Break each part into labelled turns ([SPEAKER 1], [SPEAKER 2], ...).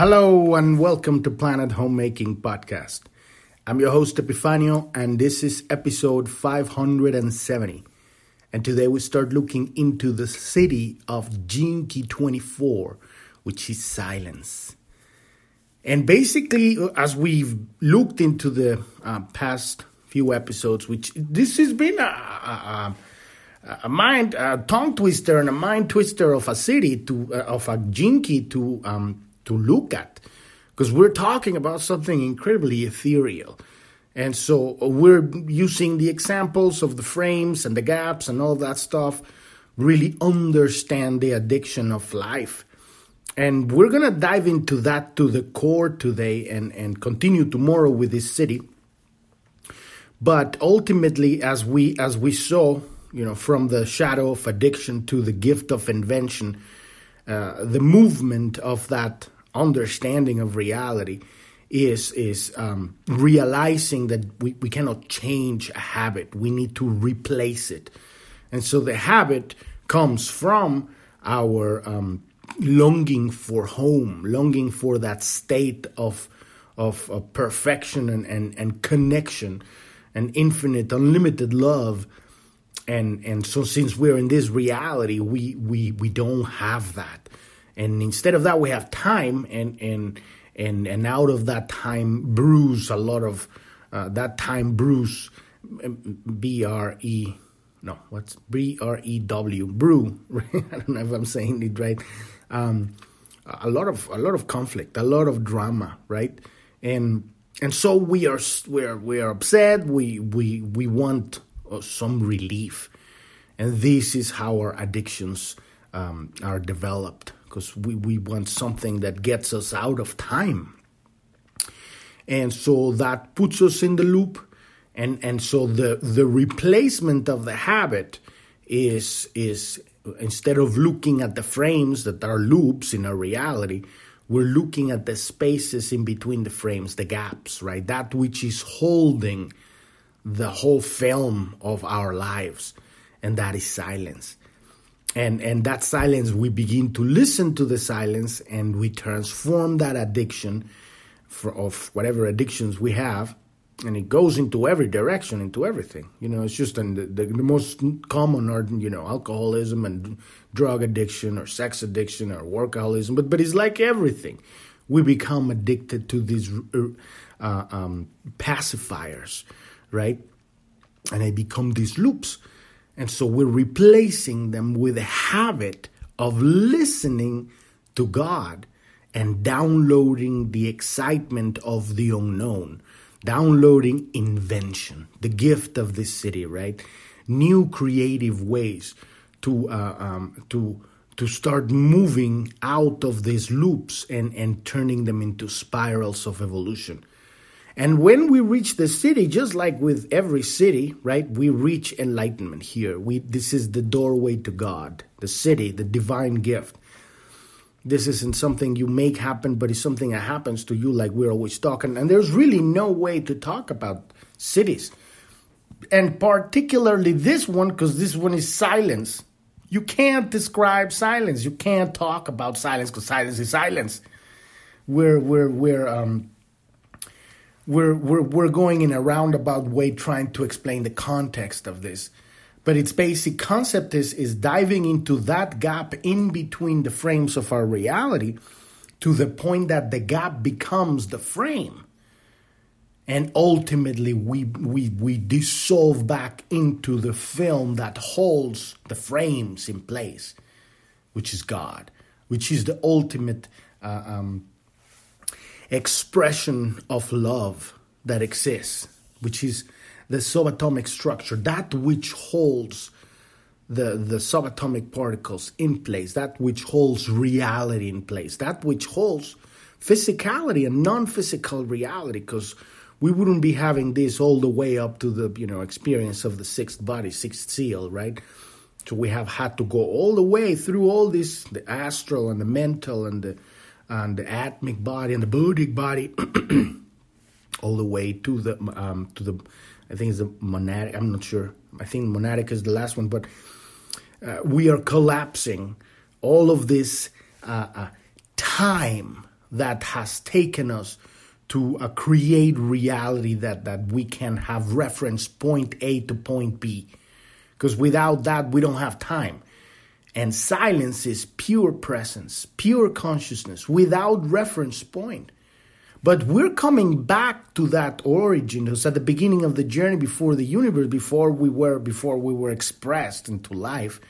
[SPEAKER 1] Hello and welcome to Planet Homemaking Podcast. I'm your host Epifanio and this is episode 570. And today we start looking into the Siddhi of Key 24, which is silence. And basically, as we've looked into the uh, past few episodes, which this has been a, a, a mind, a tongue twister and a mind twister of a Siddhi to, uh, of a Key to, um, to look at because we're talking about something incredibly ethereal. And so we're using the examples of the frames and the gaps and all that stuff, really understand the addiction of life. And we're going to dive into that to the core today and, and continue tomorrow with this Siddhi. But ultimately, as we as we saw, you know, from the shadow of addiction to the gift of invention, uh, the movement of that understanding of reality is is um, realizing that we, we cannot change a habit. We need to replace it. And so the habit comes from our um, longing for home, longing for that state of of, of perfection and, and, and connection and infinite, unlimited love. And and so since we're in this reality, we we we don't have that and instead of that we have time and and and and out of that time brews a lot of uh, that time brews b r e no what's b r e w brew. I don't know if i'm saying it right. Um, a lot of a lot of conflict a lot of drama right? And and so we are we are we are upset. We we we want uh, some relief. And this is how our addictions um, are developed because we, we want something that gets us out of time. And so that puts us in the loop. And, and so the, the replacement of the habit is, is instead of looking at the frames that are loops in our reality, we're looking at the spaces in between the frames, the gaps, right? That which is holding the whole film of our lives, and that is silence and and that silence we begin to listen to the silence and we transform that addiction for, of whatever addictions we have. And it goes into every direction into everything. You know it's just the, the, most common are you know alcoholism and drug addiction or sex addiction or workaholism. But but it's like everything. We become addicted to these uh um, pacifiers right? And they become these loops and so we're replacing them with a habit of listening to God and downloading the excitement of the unknown, downloading invention, the gift of this Siddhi, right? New creative ways to uh, um, to to start moving out of these loops and and turning them into spirals of evolution. And when we reach the Siddhi, just like with every Siddhi, right, we reach enlightenment here. We this is the doorway to God, the Siddhi, the divine gift. This isn't something you make happen, but it's something that happens to you, like we're always talking. And there's really no way to talk about Siddhis. And particularly this one, because this one is silence. You can't describe silence. You can't talk about silence because silence is silence. We're we're we're um we're, we're, we're going in a roundabout way trying to explain the context of this. But its basic concept is, is diving into that gap in between the frames of our reality to the point that the gap becomes the frame. And ultimately, we, we, we dissolve back into the film that holds the frames in place, which is God, which is the ultimate uh, um, expression of love that exists, which is the subatomic structure, that which holds the, the subatomic particles in place, that which holds reality in place, that which holds physicality and non-physical reality, because we wouldn't be having this all the way up to the you know experience of the sixth body, sixth seal, right? So we have had to go all the way through all this, the astral and the mental and the and the atmic body and the buddhic body, all the way to the um, to the I think it's the monadic. I'm not sure. I think monadic is the last one, but uh, we are collapsing all of this uh, uh, time that has taken us to uh, create reality that, that we can have reference point A to point B. Because without that, we don't have time. And silence is pure presence, pure consciousness, without reference point. But we're coming back to that origin. It was at the beginning of the journey before the universe, before we were before we were expressed into life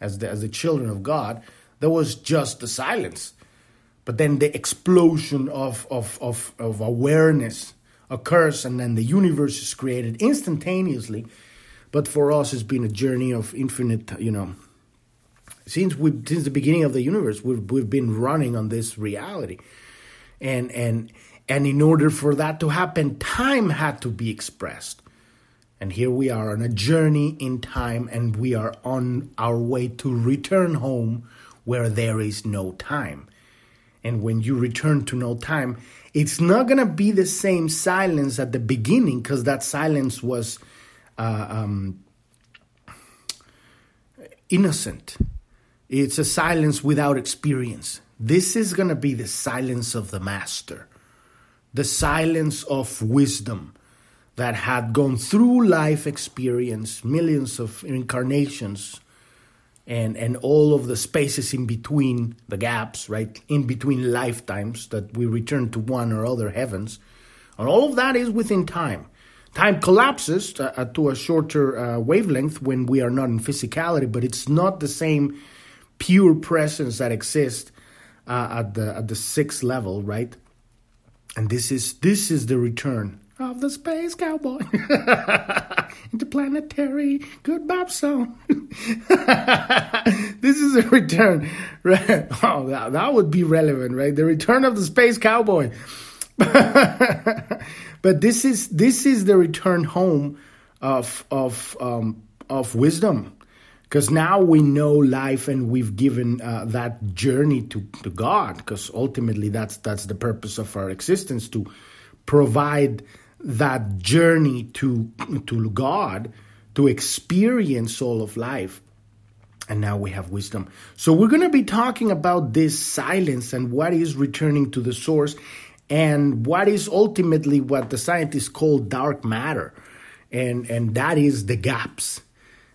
[SPEAKER 1] as the, as the children of God. There was just the silence. But then the explosion of, of, of, of awareness occurs, and then the universe is created instantaneously. But for us, it's been a journey of infinite, you know. Since we since the beginning of the universe, we've we've been running on this reality, and and and in order for that to happen, time had to be expressed. And here we are on a journey in time, and we are on our way to return home where there is no time. And when you return to no time, it's not going to be the same silence at the beginning because that silence was uh, um, innocent. It's a silence without experience. This is going to be the silence of the master, the silence of wisdom that had gone through life experience, millions of incarnations, and and all of the spaces in between the gaps right in between lifetimes that we return to one or other heavens. And all of that is within time. Time collapses to, uh, to a shorter uh, wavelength when we are not in physicality but it's not the same pure presence that exists uh, at the at the sixth level right and this is this is the return of the space cowboy interplanetary goodbye song. this is a return, right? Oh, that, that would be relevant, right? The return of the space cowboy. but this is this is the return home of of um, of wisdom because now we know life and we've given uh, that journey to, to God because ultimately that's that's the purpose of our existence to provide that journey to to God to experience all of life and now we have wisdom. So we're going to be talking about this silence and what is returning to the source and what is ultimately what the scientists call dark matter. And and that is the gaps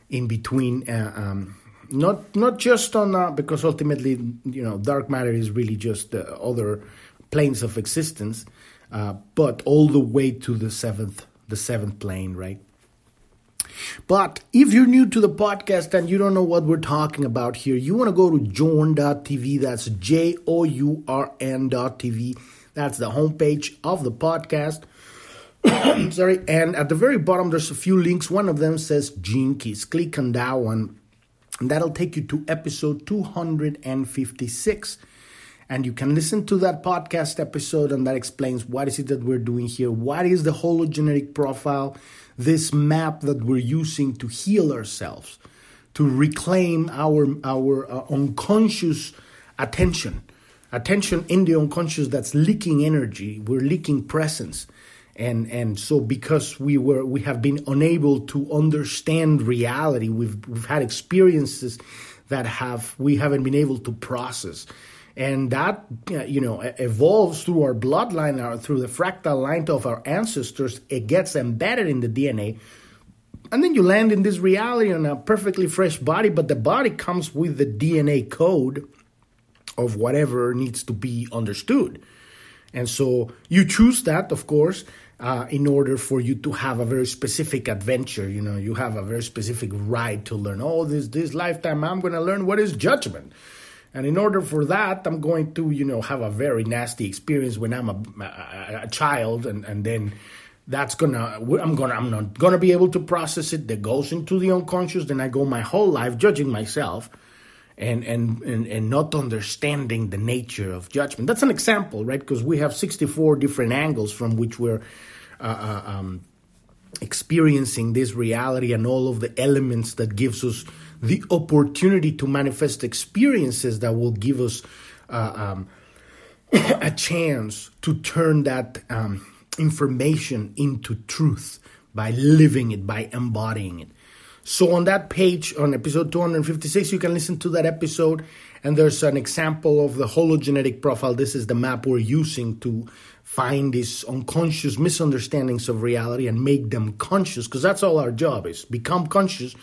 [SPEAKER 1] in between uh, um, not not just on uh, because ultimately you know dark matter is really just the other planes of existence uh, but all the way to the seventh, the seventh plane, right? But if you're new to the podcast and you don't know what we're talking about here, you want to go to journ.tv. That's J O U R N.tv. That's the homepage of the podcast. Sorry. And at the very bottom, there's a few links. One of them says Keys. Click on that one, and that'll take you to episode 256 and you can listen to that podcast episode and that explains what is it that we're doing here what is the hologenetic profile this map that we're using to heal ourselves to reclaim our our uh, unconscious attention attention in the unconscious that's leaking energy we're leaking presence and and so because we were we have been unable to understand reality we've we've had experiences that have we haven't been able to process. And that uh, you know evolves through our bloodline or through the fractal line of our ancestors. It gets embedded in the dna and then you land in this reality on a perfectly fresh body but the body comes with the dna code of whatever needs to be understood. And so you choose that of course uh, in order for you to have a very specific adventure you know you have a very specific ride to learn oh this this lifetime i'm going to learn what is judgment and in order for that, I'm going to, you know, have a very nasty experience when I'm a, a, a child, and, and then that's gonna, I'm gonna, I'm not gonna be able to process it. That goes into the unconscious. Then I go my whole life judging myself, and and and, and not understanding the nature of judgment. That's an example, right? Because we have 64 different angles from which we're uh, uh, um, experiencing this reality and all of the elements that gives us the opportunity to manifest experiences that will give us uh, um, a chance to turn that um, information into truth by living it, by embodying it. So on that page, on episode 256, you can listen to that episode, and there's an example of the hologenetic profile. This is the map we're using to find these unconscious misunderstandings of reality and make them conscious, because that's all our job is. Become conscious.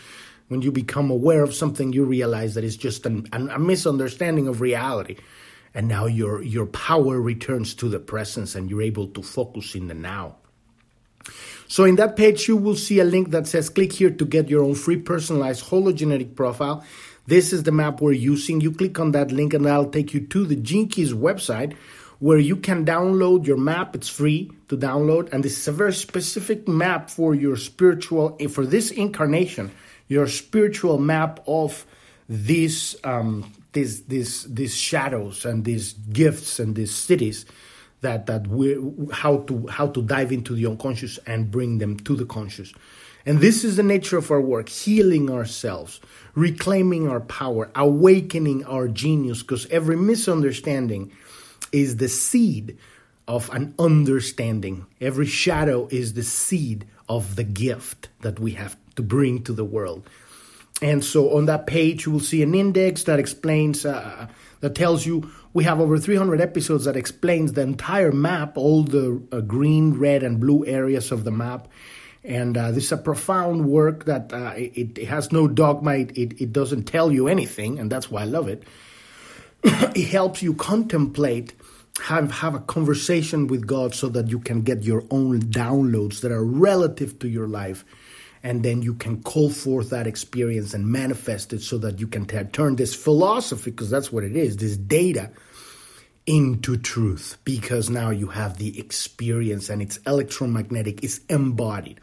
[SPEAKER 1] When you become aware of something, you realize that it's just an, an, a misunderstanding of reality. And now your, your power returns to the presence and you're able to focus in the now. So in that page, you will see a link that says click here to get your own free personalized hologenetic profile. This is the map we're using. You click on that link and that'll take you to the Keys website where you can download your map. It's free to download. And this is a very specific map for your spiritual, for this incarnation, your spiritual map of these, um, these, these, these shadows and these gifts and these Siddhis that that we how to how to dive into the unconscious and bring them to the conscious. And this is the nature of our work, healing ourselves, reclaiming our power, awakening our genius because every misunderstanding is the seed of an understanding. Every shadow is the seed of the gift that we have to bring to the world. And so on that page, you will see an index that explains, uh, that tells you we have over 300 episodes that explains the entire map, all the uh, green, red, and blue areas of the map. And uh, this is a profound work that uh, it, it, has no dogma. It, it, it, doesn't tell you anything, and that's why I love it. it helps you contemplate, have, have a conversation with God so that you can get your own downloads that are relative to your life and then you can call forth that experience and manifest it so that you can t- turn this philosophy because that's what it is this data into truth. Because now you have the experience and it's electromagnetic it's embodied.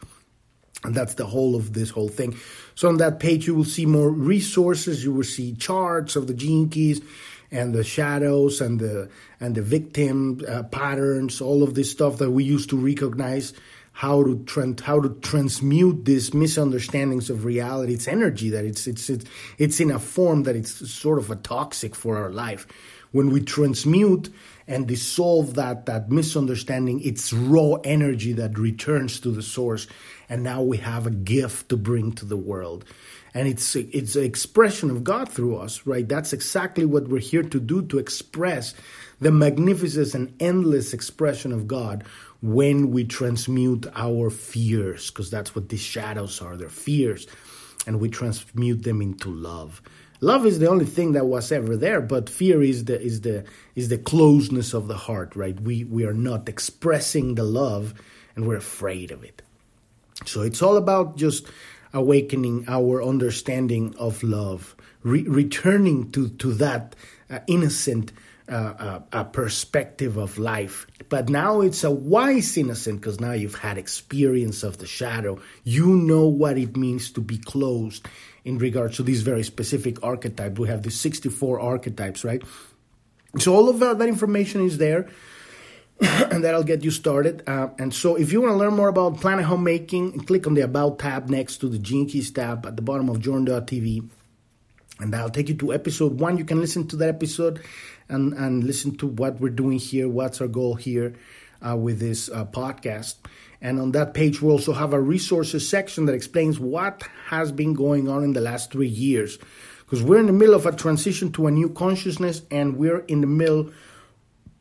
[SPEAKER 1] And that's the whole of this whole thing. So on that page you will see more resources. You will see charts of the gene keys and the shadows and the and the victim uh, patterns all of this stuff that we used to recognize how to how to transmute these misunderstandings of reality. It's energy that it's it's it's it's in a form that it's sort of a toxic for our life. When we transmute and dissolve that that misunderstanding, it's raw energy that returns to the source, and now we have a gift to bring to the world. And it's it's an expression of God through us, right? That's exactly what we're here to do to express the magnificence and endless expression of God when we transmute our fears, because that's what these shadows are, they're fears, and we transmute them into love. Love is the only thing that was ever there, but fear is the is the is the closeness of the heart, right? We we are not expressing the love and we're afraid of it. So it's all about just awakening our understanding of love, re- returning to to that uh, innocent uh, a, perspective of life. But now it's a wise innocent because now you've had experience of the shadow. You know what it means to be closed in regards to this very specific archetype. We have the 64 archetypes, right? So all of that, that information is there. and that'll get you started. Uh, and so, if you want to learn more about Planet Homemaking, click on the About tab next to the Gene Keys tab at the bottom of Journ.tv and I'll take you to episode one. You can listen to that episode and, and listen to what we're doing here, what's our goal here uh, with this uh, podcast. And on that page, we also have a resources section that explains what has been going on in the last three years. Because we're in the middle of a transition to a new consciousness, and we're in the middle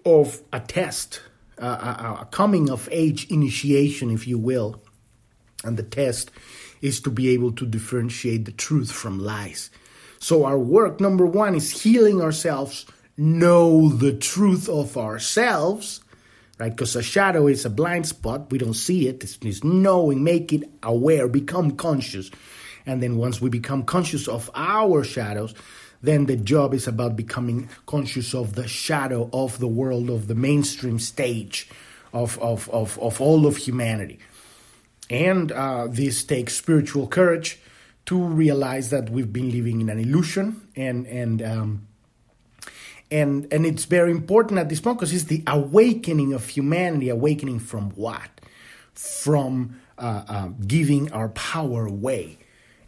[SPEAKER 1] of a test, uh, a, a coming of age initiation, if you will. And the test is to be able to differentiate the truth from lies. So, our work, number one, is healing ourselves, know the truth of ourselves, right? Because a shadow is a blind spot. We don't see it. It's, it's knowing, make it aware, become conscious. And then once we become conscious of our shadows, then the job is about becoming conscious of the shadow of the world, of the mainstream stage of, of, of, of all of humanity. And uh, this takes spiritual courage to realize that we've been living in an illusion and and um, and and it's very important at this point because it's the awakening of humanity awakening from what? From uh, uh, giving our power away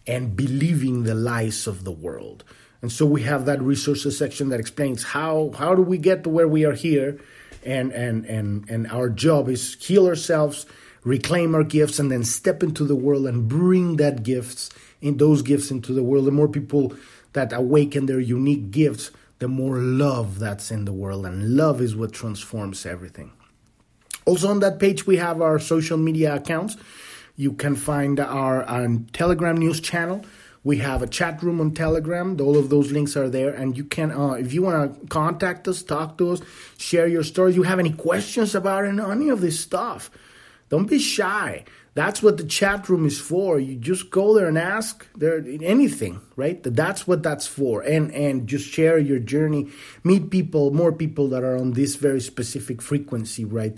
[SPEAKER 1] and believing the lies of the world. And so we have that resources section that explains how how do we get to where we are here and and and and our job is heal ourselves reclaim our gifts and then step into the world and bring that gifts in those gifts into the world, the more people that awaken their unique gifts, the more love that's in the world. And love is what transforms everything. Also, on that page, we have our social media accounts. You can find our, our Telegram news channel. We have a chat room on Telegram. All of those links are there. And you can, uh, if you want to contact us, talk to us, share your stories, you have any questions about any of this stuff, don't be shy. That's what the chat room is for. You just go there and ask there anything, right? That's what that's for. And and just share your journey, meet people, more people that are on this very specific frequency, right?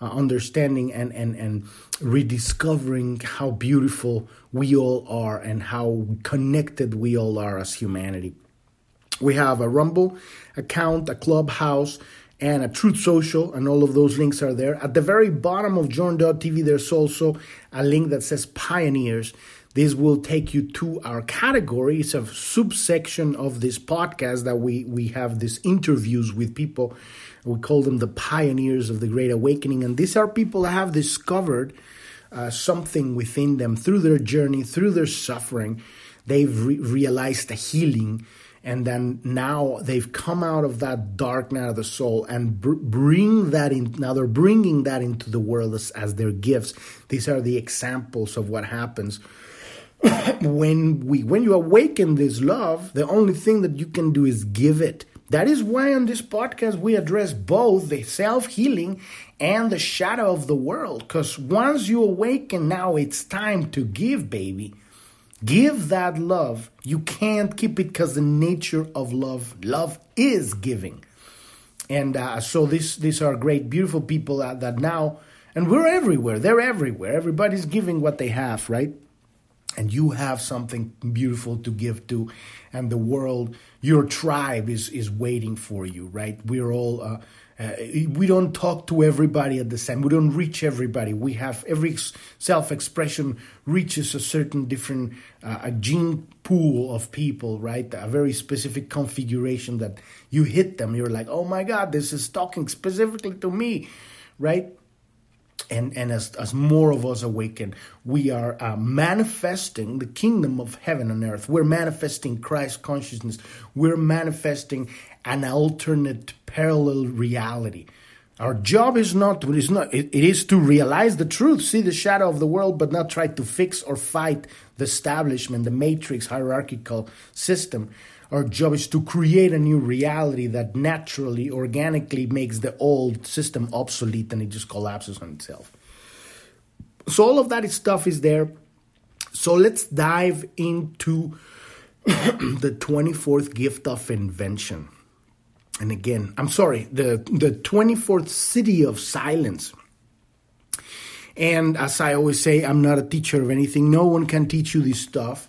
[SPEAKER 1] Uh, understanding and and and rediscovering how beautiful we all are and how connected we all are as humanity. We have a Rumble account, a Clubhouse, and a Truth Social, and all of those links are there. At the very bottom of Journ.tv, there's also a link that says Pioneers. This will take you to our category. It's a subsection of this podcast that we, we have these interviews with people. We call them the pioneers of the Great Awakening. And these are people that have discovered uh, something within them through their journey, through their suffering. They've re- realized a healing and then now they've come out of that dark night of the soul and br- bring that in now they're bringing that into the world as, as their gifts. These are the examples of what happens when we when you awaken this love the only thing that you can do is give it. That is why on this podcast we address both the self-healing and the shadow of the world because once you awaken now it's time to give baby Give that love. You can't keep it because the nature of love, love is giving. And uh, so this, these are great, beautiful people that, that now, and we're everywhere. They're everywhere. Everybody's giving what they have, right? And you have something beautiful to give to, and the world, your tribe is is waiting for you, right? We're all. Uh, uh, we don't talk to everybody at the same. We don't reach everybody. We have every self-expression reaches a certain different uh, a gene pool of people, right? A very specific configuration that you hit them. You're like, oh my God, this is talking specifically to me, right? and and as as more of us awaken, we are uh, manifesting the kingdom of heaven on earth. We're manifesting Christ consciousness. We're manifesting an alternate parallel reality. Our job is not is not it, it is to realize the truth, see the shadow of the world, but not try to fix or fight the establishment, the matrix hierarchical system. Our job is to create a new reality that naturally, organically makes the old system obsolete and it just collapses on itself. So, all of that stuff is there. So, let's dive into the 24th gift of invention. And again, I'm sorry, the, the 24th Siddhi of silence. And as I always say, I'm not a teacher of anything. No one can teach you this stuff.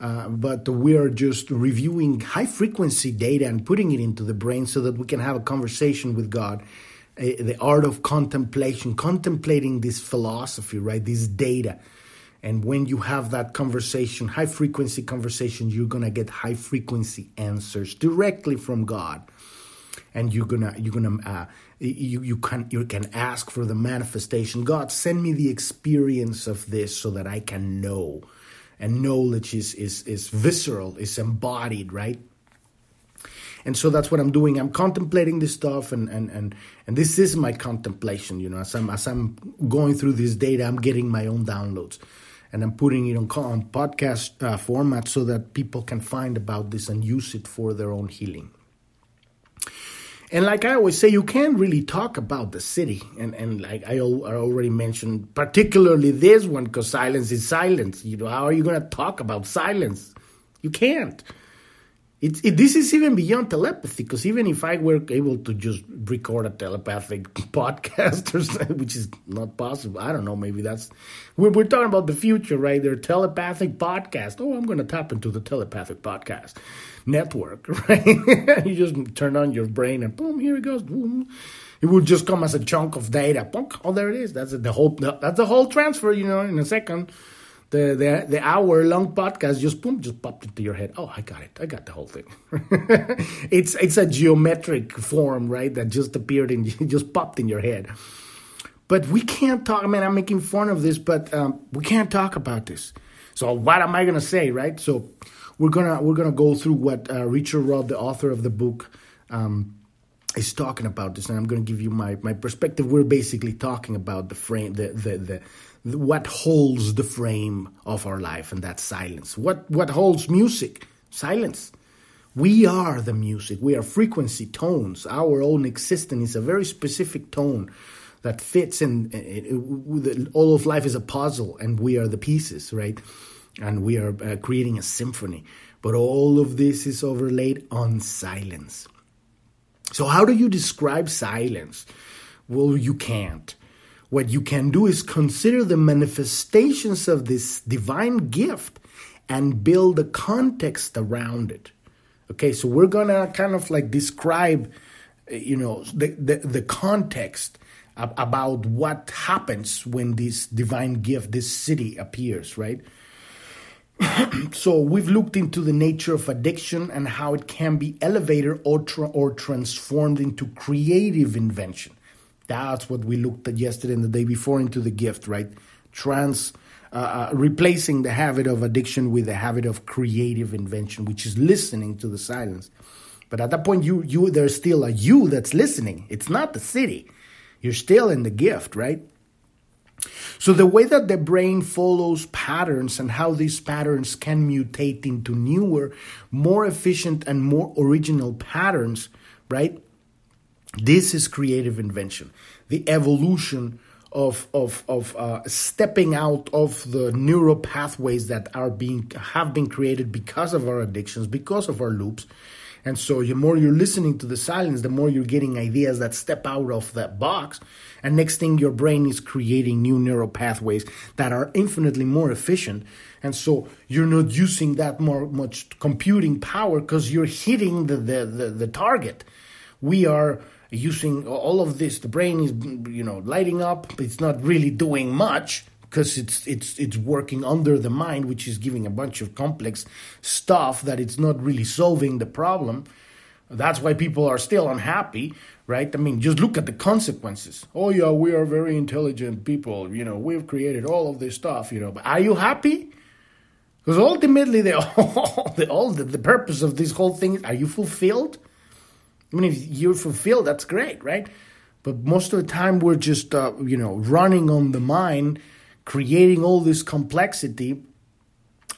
[SPEAKER 1] Uh, but we are just reviewing high frequency data and putting it into the brain so that we can have a conversation with God. Uh, the art of contemplation, contemplating this philosophy, right? This data. And when you have that conversation, high frequency conversation, you're going to get high frequency answers directly from God. And you're gonna you're gonna uh, you you can you can ask for the manifestation. God, send me the experience of this so that I can know and knowledge is is is visceral, is embodied, right? And so that's what I'm doing. I'm contemplating this stuff, and and and and this is my contemplation. You know, as I'm as I'm going through this data, I'm getting my own downloads, and I'm putting it on, on podcast uh, format so that people can find about this and use it for their own healing. And like I always say, you can't really talk about the Siddhi. And, and like I, already mentioned, particularly this one, because silence is silence. You know, how are you going to talk about silence? You can't. It's, it, this is even beyond telepathy because even if I were able to just record a telepathic podcast, which is not possible, I don't know. Maybe that's we're, we're talking about the future, right? They're telepathic podcast. Oh, I'm going to tap into the telepathic podcast network, right? you just turn on your brain and boom, here it goes. Boom. It would just come as a chunk of data. Oh, there it is. That's the whole. That's the whole transfer. You know, in a second the the, the hour long podcast just boom just popped into your head. Oh, I got it. I got the whole thing. it's it's a geometric form, right? That just appeared and just popped in your head. But we can't talk. I mean, I'm making fun of this, but um, we can't talk about this. So what am I gonna say, right? So we're gonna we're gonna go through what uh, Richard Rudd, the author of the book, um, is talking about this, and I'm gonna give you my my perspective. We're basically talking about the frame, the the the, the what holds the frame of our life, and that's silence. What what holds music? Silence. We are the music. We are frequency, tones. Our own existence is a very specific tone that fits in. all of life is a puzzle, and we are the pieces, right? And we are uh, creating a symphony. But all of this is overlaid on silence. So, how do you describe silence? Well, you can't. What you can do is consider the manifestations of this divine gift and build a context around it. Okay, so we're gonna kind of like describe, you know, the the, the context about what happens when this divine gift, this Siddhi appears, right? so we've looked into the nature of addiction and how it can be elevated or tra- or transformed into creative invention. That's what we looked at yesterday and the day before into the gift, right? Trans uh, uh, replacing the habit of addiction with the habit of creative invention, which is listening to the silence. But at that point, you you there's still a you that's listening. It's not the Siddhi. You're still in the gift, right? So the way that the brain follows patterns and how these patterns can mutate into newer, more efficient and more original patterns, right? This is creative invention. The evolution of of of uh, stepping out of the neural pathways that are being have been created because of our addictions, because of our loops. And so, the more you're listening to the silence, the more you're getting ideas that step out of that box. And next thing, your brain is creating new neural pathways that are infinitely more efficient. And so, you're not using that more much computing power because you're hitting the, the, the, the target. We are using all of this the brain is you know lighting up it's not really doing much because it's it's it's working under the mind which is giving a bunch of complex stuff that it's not really solving the problem. That's why people are still unhappy right? I mean just look at the consequences. Oh yeah we are very intelligent people you know we've created all of this stuff you know but are you happy? Because ultimately the all the, all the, the purpose of this whole thing are you fulfilled? I mean, if you're fulfilled, that's great, right? But most of the time, we're just, uh, you know, running on the mind, creating all this complexity,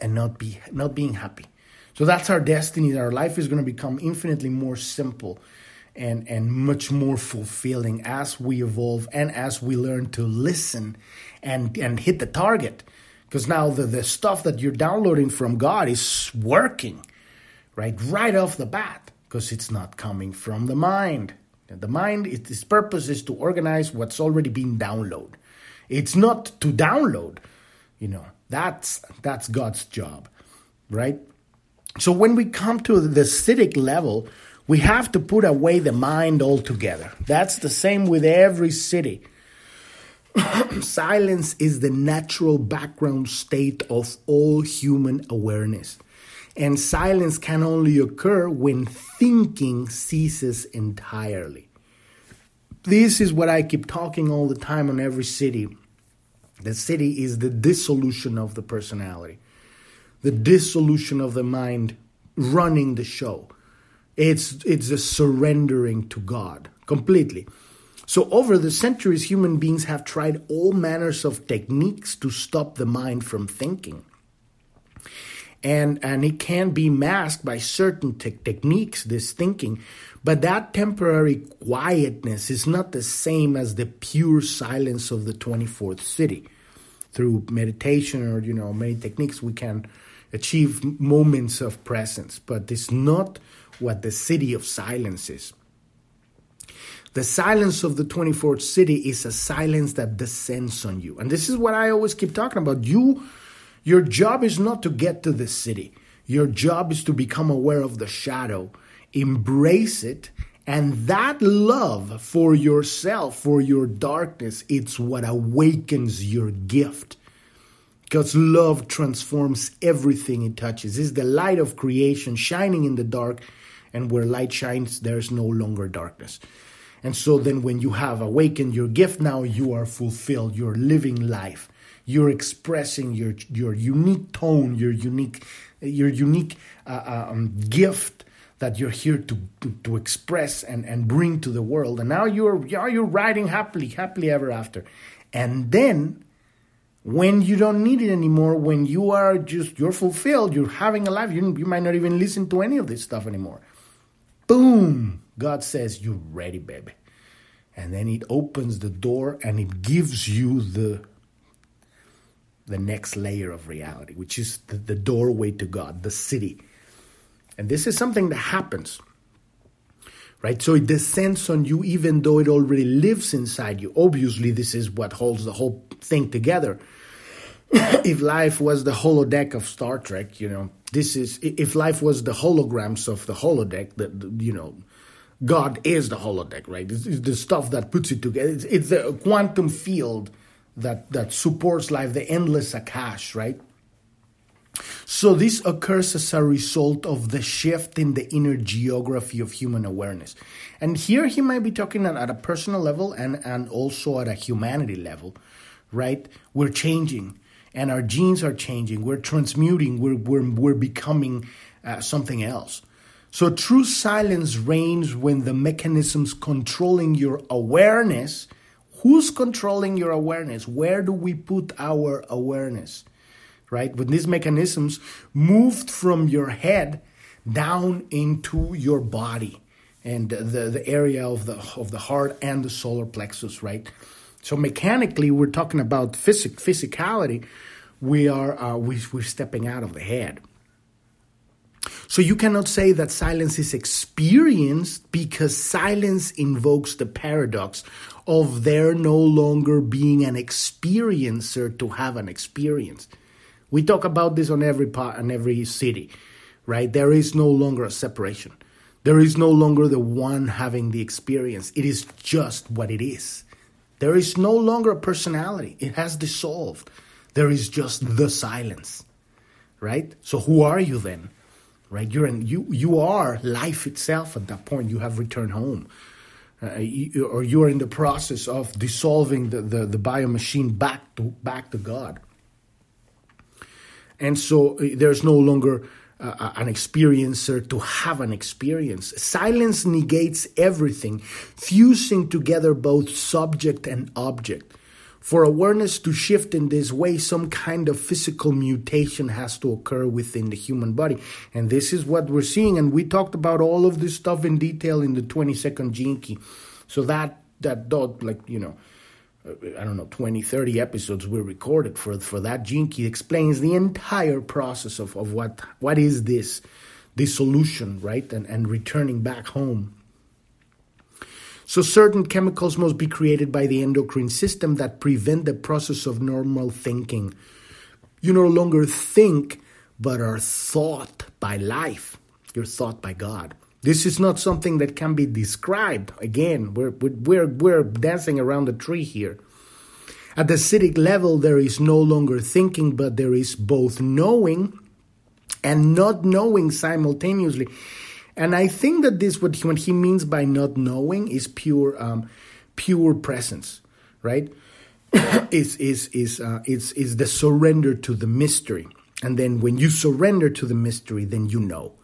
[SPEAKER 1] and not be not being happy. So that's our destiny. Our life is going to become infinitely more simple and and much more fulfilling as we evolve and as we learn to listen and and hit the target. Because now the, the stuff that you're downloading from God is working, right? Right off the bat because it's not coming from the mind. The mind, its purpose is to organize what's already been downloaded. It's not to download, you know. That's that's God's job, right? So when we come to the siddhic level, we have to put away the mind altogether. That's the same with every Siddhi. Silence is the natural background state of all human awareness. And silence can only occur when thinking ceases entirely. This is what I keep talking all the time on every siddhi. The Siddhi is the dissolution of the personality, the dissolution of the mind running the show. It's, it's a surrendering to God completely. So, over the centuries, human beings have tried all manners of techniques to stop the mind from thinking and and it can be masked by certain te- techniques this thinking. But that temporary quietness is not the same as the pure silence of the 24th Siddhi. Through meditation or you know many techniques we can achieve moments of presence but it's not what the Siddhi of silence is. The silence of the 24th Siddhi is a silence that descends on you. And this is what i always keep talking about. You your job is not to get to the Siddhi. Your job is to become aware of the shadow, embrace it, and that love for yourself, for your darkness, it's what awakens your gift. Because love transforms everything it touches. It's the light of creation shining in the dark, and where light shines, there's no longer darkness. And so then, when you have awakened your gift, now you are fulfilled. You're living life you're expressing your your unique tone, your unique your unique uh, um, gift that you're here to, to, to, express and, and bring to the world. And now you're, you're riding happily, happily ever after. And then when you don't need it anymore, when you are just, you're fulfilled, you're having a life, you, you might not even listen to any of this stuff anymore. Boom! God says, you're ready, baby. And then it opens the door and it gives you the the next layer of reality, which is the, the doorway to God, the Siddhi and this is something that happens, right? So it descends on you even though it already lives inside you. Obviously, this is what holds the whole thing together. if life was the holodeck of Star Trek, you know, this is, if life was the holograms of the holodeck, that, you know, God is the holodeck, right? It's, it's, the stuff that puts it together. It's, it's the quantum field that, that supports life, the endless Akash, right? So, this occurs as a result of the shift in the inner geography of human awareness. And here he might be talking at, at a personal level and, and also at a humanity level, right? We're changing and our genes are changing. We're transmuting, we're, we're, we're becoming uh, something else. So, true silence reigns when the mechanisms controlling your awareness. Who's controlling your awareness? Where do we put our awareness? right? When these mechanisms moved from your head down into your body and the, the area of the of the heart and the solar plexus, right? So mechanically, we're talking about physic physicality. We are uh, we, we're stepping out of the head. So you cannot say that silence is experienced because silence invokes the paradox of there no longer being an experiencer to have an experience. We talk about this on every part and every Siddhi, right? There is no longer a separation. There is no longer the one having the experience. It is just what it is. There is no longer a personality. It has dissolved. There is just the silence, right? So who are you then? Right? You're in, you you are life itself at that point. You have returned home. Uh, you, or you are in the process of dissolving the, the, the bio machine back to back to God. And so uh, there's no longer uh, an experiencer to have an experience. Silence negates everything, fusing together both subject and object. For awareness to shift in this way, some kind of physical mutation has to occur within the human body. And this is what we're seeing. And we talked about all of this stuff in detail in the 22nd Gene Key. So that, that, dog like, you know, uh, I don't know, 20, 30 episodes we recorded for, for that key explains the entire process of, of what what is this this solution, right? And and returning back home. So certain chemicals must be created by the endocrine system that prevent the process of normal thinking. You no longer think, but are thought by life. You're thought by God. This is not something that can be described. Again, we're, we're, we're dancing around the tree here. At the siddhic level, there is no longer thinking, but there is both knowing and not knowing simultaneously. And I think that this, what he, what he means by not knowing, is pure, um, pure presence, right? is is is uh, is is the surrender to the mystery, and then when you surrender to the mystery, then you know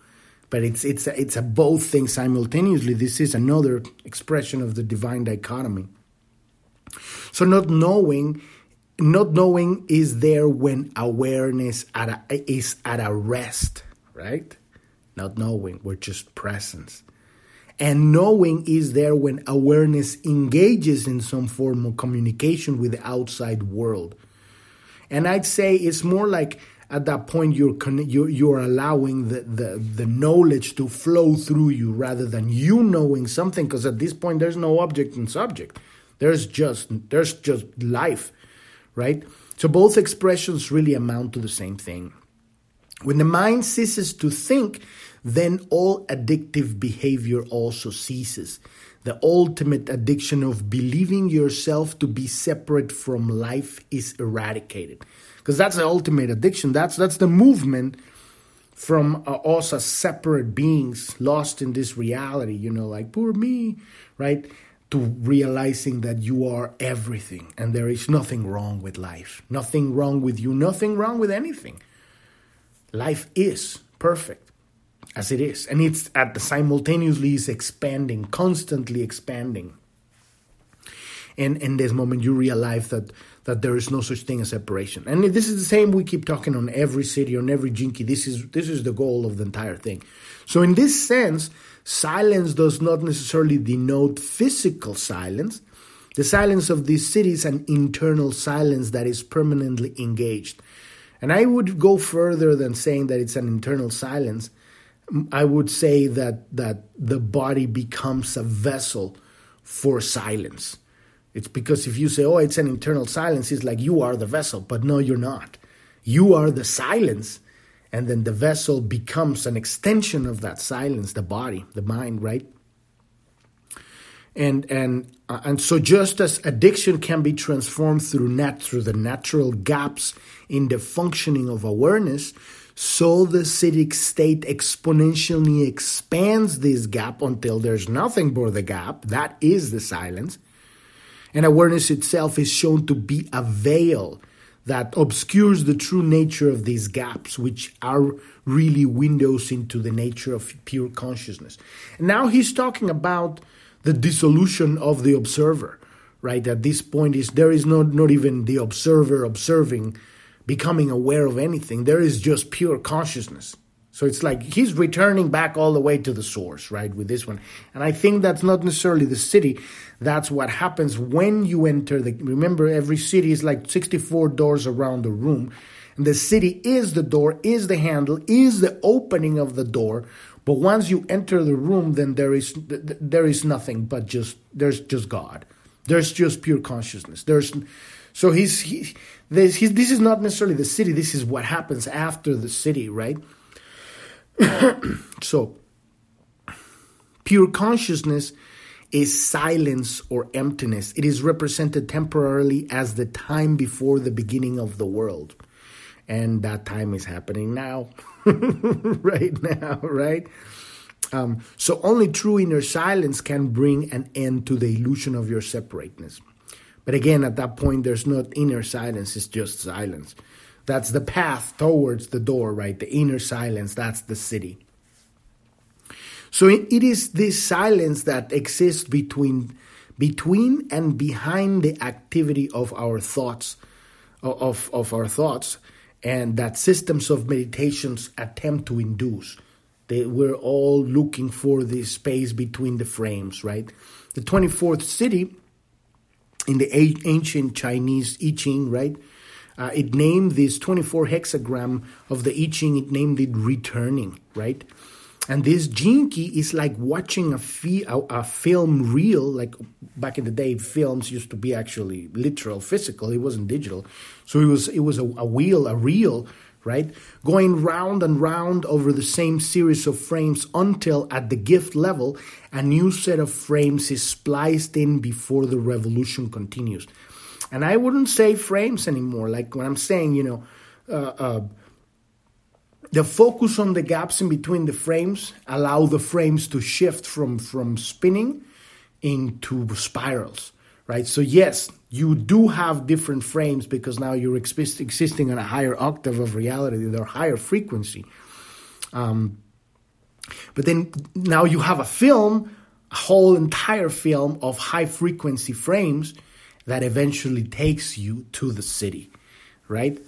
[SPEAKER 1] but it's it's a, it's a both thing simultaneously. This is another expression of the divine dichotomy. So not knowing, not knowing is there when awareness at a, is at a rest, right? Not knowing, we're just presence. And knowing is there when awareness engages in some form of communication with the outside world. And I'd say it's more like at that point you're you're, you're allowing the, the, the knowledge to flow through you rather than you knowing something because at this point there's no object and subject there's just there's just life right so both expressions really amount to the same thing when the mind ceases to think then all addictive behavior also ceases the ultimate addiction of believing yourself to be separate from life is eradicated because that's the ultimate addiction. That's that's the movement from uh, us as separate beings lost in this reality. You know, like poor me, right? to realizing that you are everything and there is nothing wrong with life, nothing wrong with you, nothing wrong with anything. Life is perfect as it is, and it's at the simultaneously is expanding, constantly expanding. And in this moment, you realize that that there is no such thing as separation. And this is the same we keep talking on every Siddhi, on every Gene Key. This is this is the goal of the entire thing. So in this sense, silence does not necessarily denote physical silence. The silence of this Siddhi is an internal silence that is permanently engaged. And I would go further than saying that it's an internal silence. I would say that that the body becomes a vessel for silence. It's because if you say, oh, it's an internal silence, it's like you are the vessel, but no, you're not. You are the silence. And then the vessel becomes an extension of that silence, the body, the mind, right? And and uh, and so just as addiction can be transformed through nat through the natural gaps in the functioning of awareness, so the siddhic state exponentially expands this gap until there's nothing but the gap. That is the silence. And awareness itself is shown to be a veil that obscures the true nature of these gaps, which are really windows into the nature of pure consciousness. Now he's talking about the dissolution of the observer, right? At this point, is there is not, not even the observer observing, becoming aware of anything. There is just pure consciousness. So it's like he's returning back all the way to the source, right, with this one. And I think that's not necessarily the Siddhi. That's what happens when you enter the. Remember, every Siddhi is like 64 doors around the room. And the Siddhi is the door, is the handle, is the opening of the door. But once you enter the room, then there is there is nothing but just there's just God. There's just pure consciousness. There's so he's he, this, he's, this is not necessarily the Siddhi. This is what happens after the Siddhi, right? so, pure consciousness is silence or emptiness. It is represented temporarily as the time before the beginning of the world. And that time is happening now, right now, right? Um, so, only true inner silence can bring an end to the illusion of your separateness. But again, at that point, there's not inner silence, it's just silence. That's the path towards the door, right? The inner silence, that's the Siddhi. So it is this silence that exists between between and behind the activity of our thoughts of, of our thoughts and that systems of meditations attempt to induce. They, we're all looking for this space between the frames, right? The 24th Siddhi in the ancient Chinese I Ching, right? Uh, it named this 24 hexagram of the I Ching, it named it returning, right? And this Gene Key is like watching a, fi- a, a, film reel, like back in the day, films used to be actually literal, physical. It wasn't digital, so it was it was a, a wheel, a reel, right, going round and round over the same series of frames until at the gift level, a new set of frames is spliced in before the revolution continues. And I wouldn't say frames anymore. Like when I'm saying, you know, uh, uh, the focus on the gaps in between the frames allow the frames to shift from from spinning into spirals, right? So yes, you do have different frames because now you're exist- existing on a higher octave of reality, they're higher frequency. Um, but then now you have a film, a whole entire film of high frequency frames that eventually takes you to the Siddhi, right?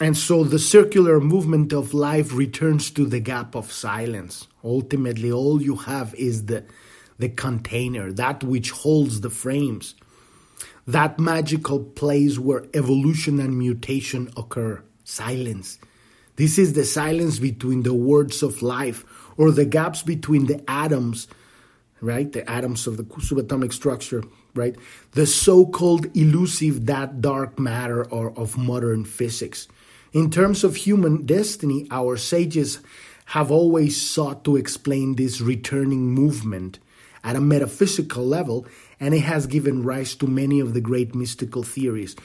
[SPEAKER 1] And so the circular movement of life returns to the gap of silence. Ultimately, all you have is the, the container, that which holds the frames, that magical place where evolution and mutation occur. Silence. This is the silence between the words of life or the gaps between the atoms, right? The atoms of the subatomic structure right? The so called elusive that dark matter or of modern physics. In terms of human destiny, our sages have always sought to explain this returning movement at a metaphysical level, and it has given rise to many of the great mystical theories.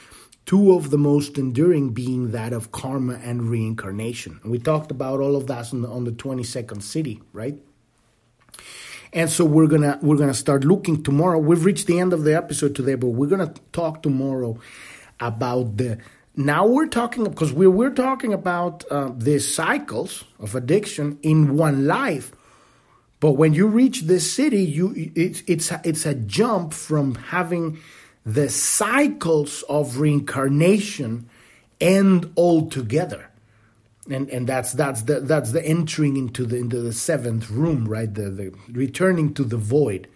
[SPEAKER 1] Two of the most enduring being that of karma and reincarnation. And we talked about all of that on the, on the 22nd Siddhi, right? And so we're gonna we're gonna start looking tomorrow. We've reached the end of the episode today, but we're gonna talk tomorrow about the now we're talking because we're we're talking about uh, the cycles of addiction in one life. But when you reach this Siddhi, you it's it's it's a jump from having the cycles of reincarnation end altogether. And and that's that's the that's the entering into the into the seventh room, right? The the returning to the void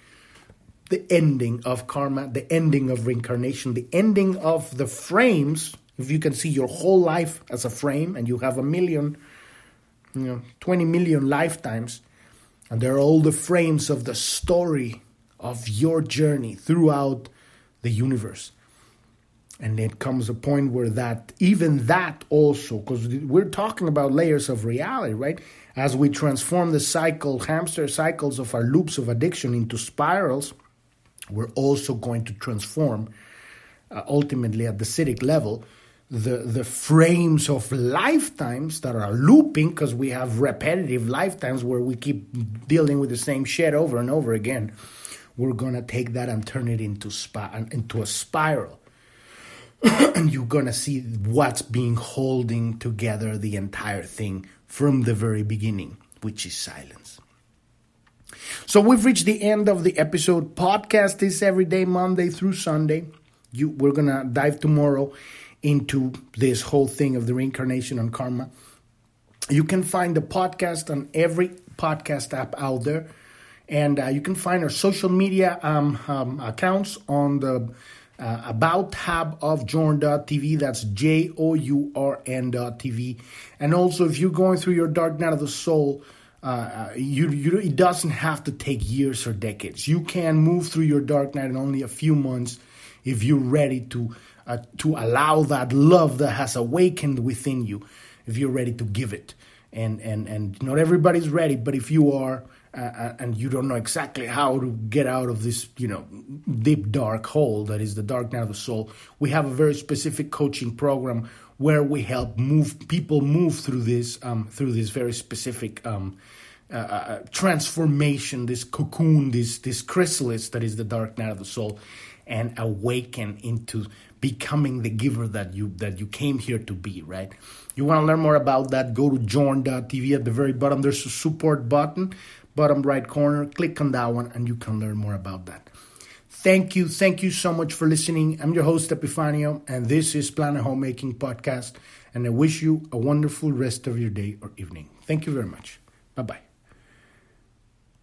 [SPEAKER 1] the ending of karma, the ending of reincarnation, the ending of the frames if you can see your whole life as a frame and you have a million, you know, 20 million lifetimes, and they're all the frames of the story of your journey throughout the universe. And it comes a point where that, even that also, because we're talking about layers of reality, right? As we transform the cycle, hamster cycles of our loops of addiction into spirals, we're also going to transform uh, ultimately at the siddhic level the the frames of lifetimes that are looping because we have repetitive lifetimes where we keep dealing with the same shit over and over again we're gonna take that and turn it into spi- into a spiral. And you're gonna see what's being holding together the entire thing from the very beginning which is silence. So we've reached the end of the episode. Podcast is every day monday through sunday. You we're gonna dive tomorrow into this whole thing of the reincarnation and karma. You can find the podcast on every podcast app out there. And uh, you can find our social media um, um, accounts on the uh, About tab of Journ.tv. That's J O U R N.tv. And also, if you're going through your dark night of the soul, uh, uh, you, you, it doesn't have to take years or decades. You can move through your dark night in only a few months if you're ready to uh, to allow that love that has awakened within you if you're ready to give it. And and and not everybody's ready but if you are uh, uh, and you don't know exactly how to get out of this you know deep dark hole that is the dark night of the soul we have a very specific coaching program where we help move people move through this um, through this very specific um, uh, uh, uh transformation this cocoon this this chrysalis that is the dark night of the soul and awaken into becoming the giver that you that you came here to be, right? You want to learn more about that? Go to journ.tv at the very bottom. There's a support button, bottom right corner. Click on that one and you can learn more about that. Thank you. Thank you so much for listening. I'm your host, Epifanio, and this is Planet Homemaking Podcast. And I wish you a wonderful rest of your day or evening. Thank you very much. Bye bye.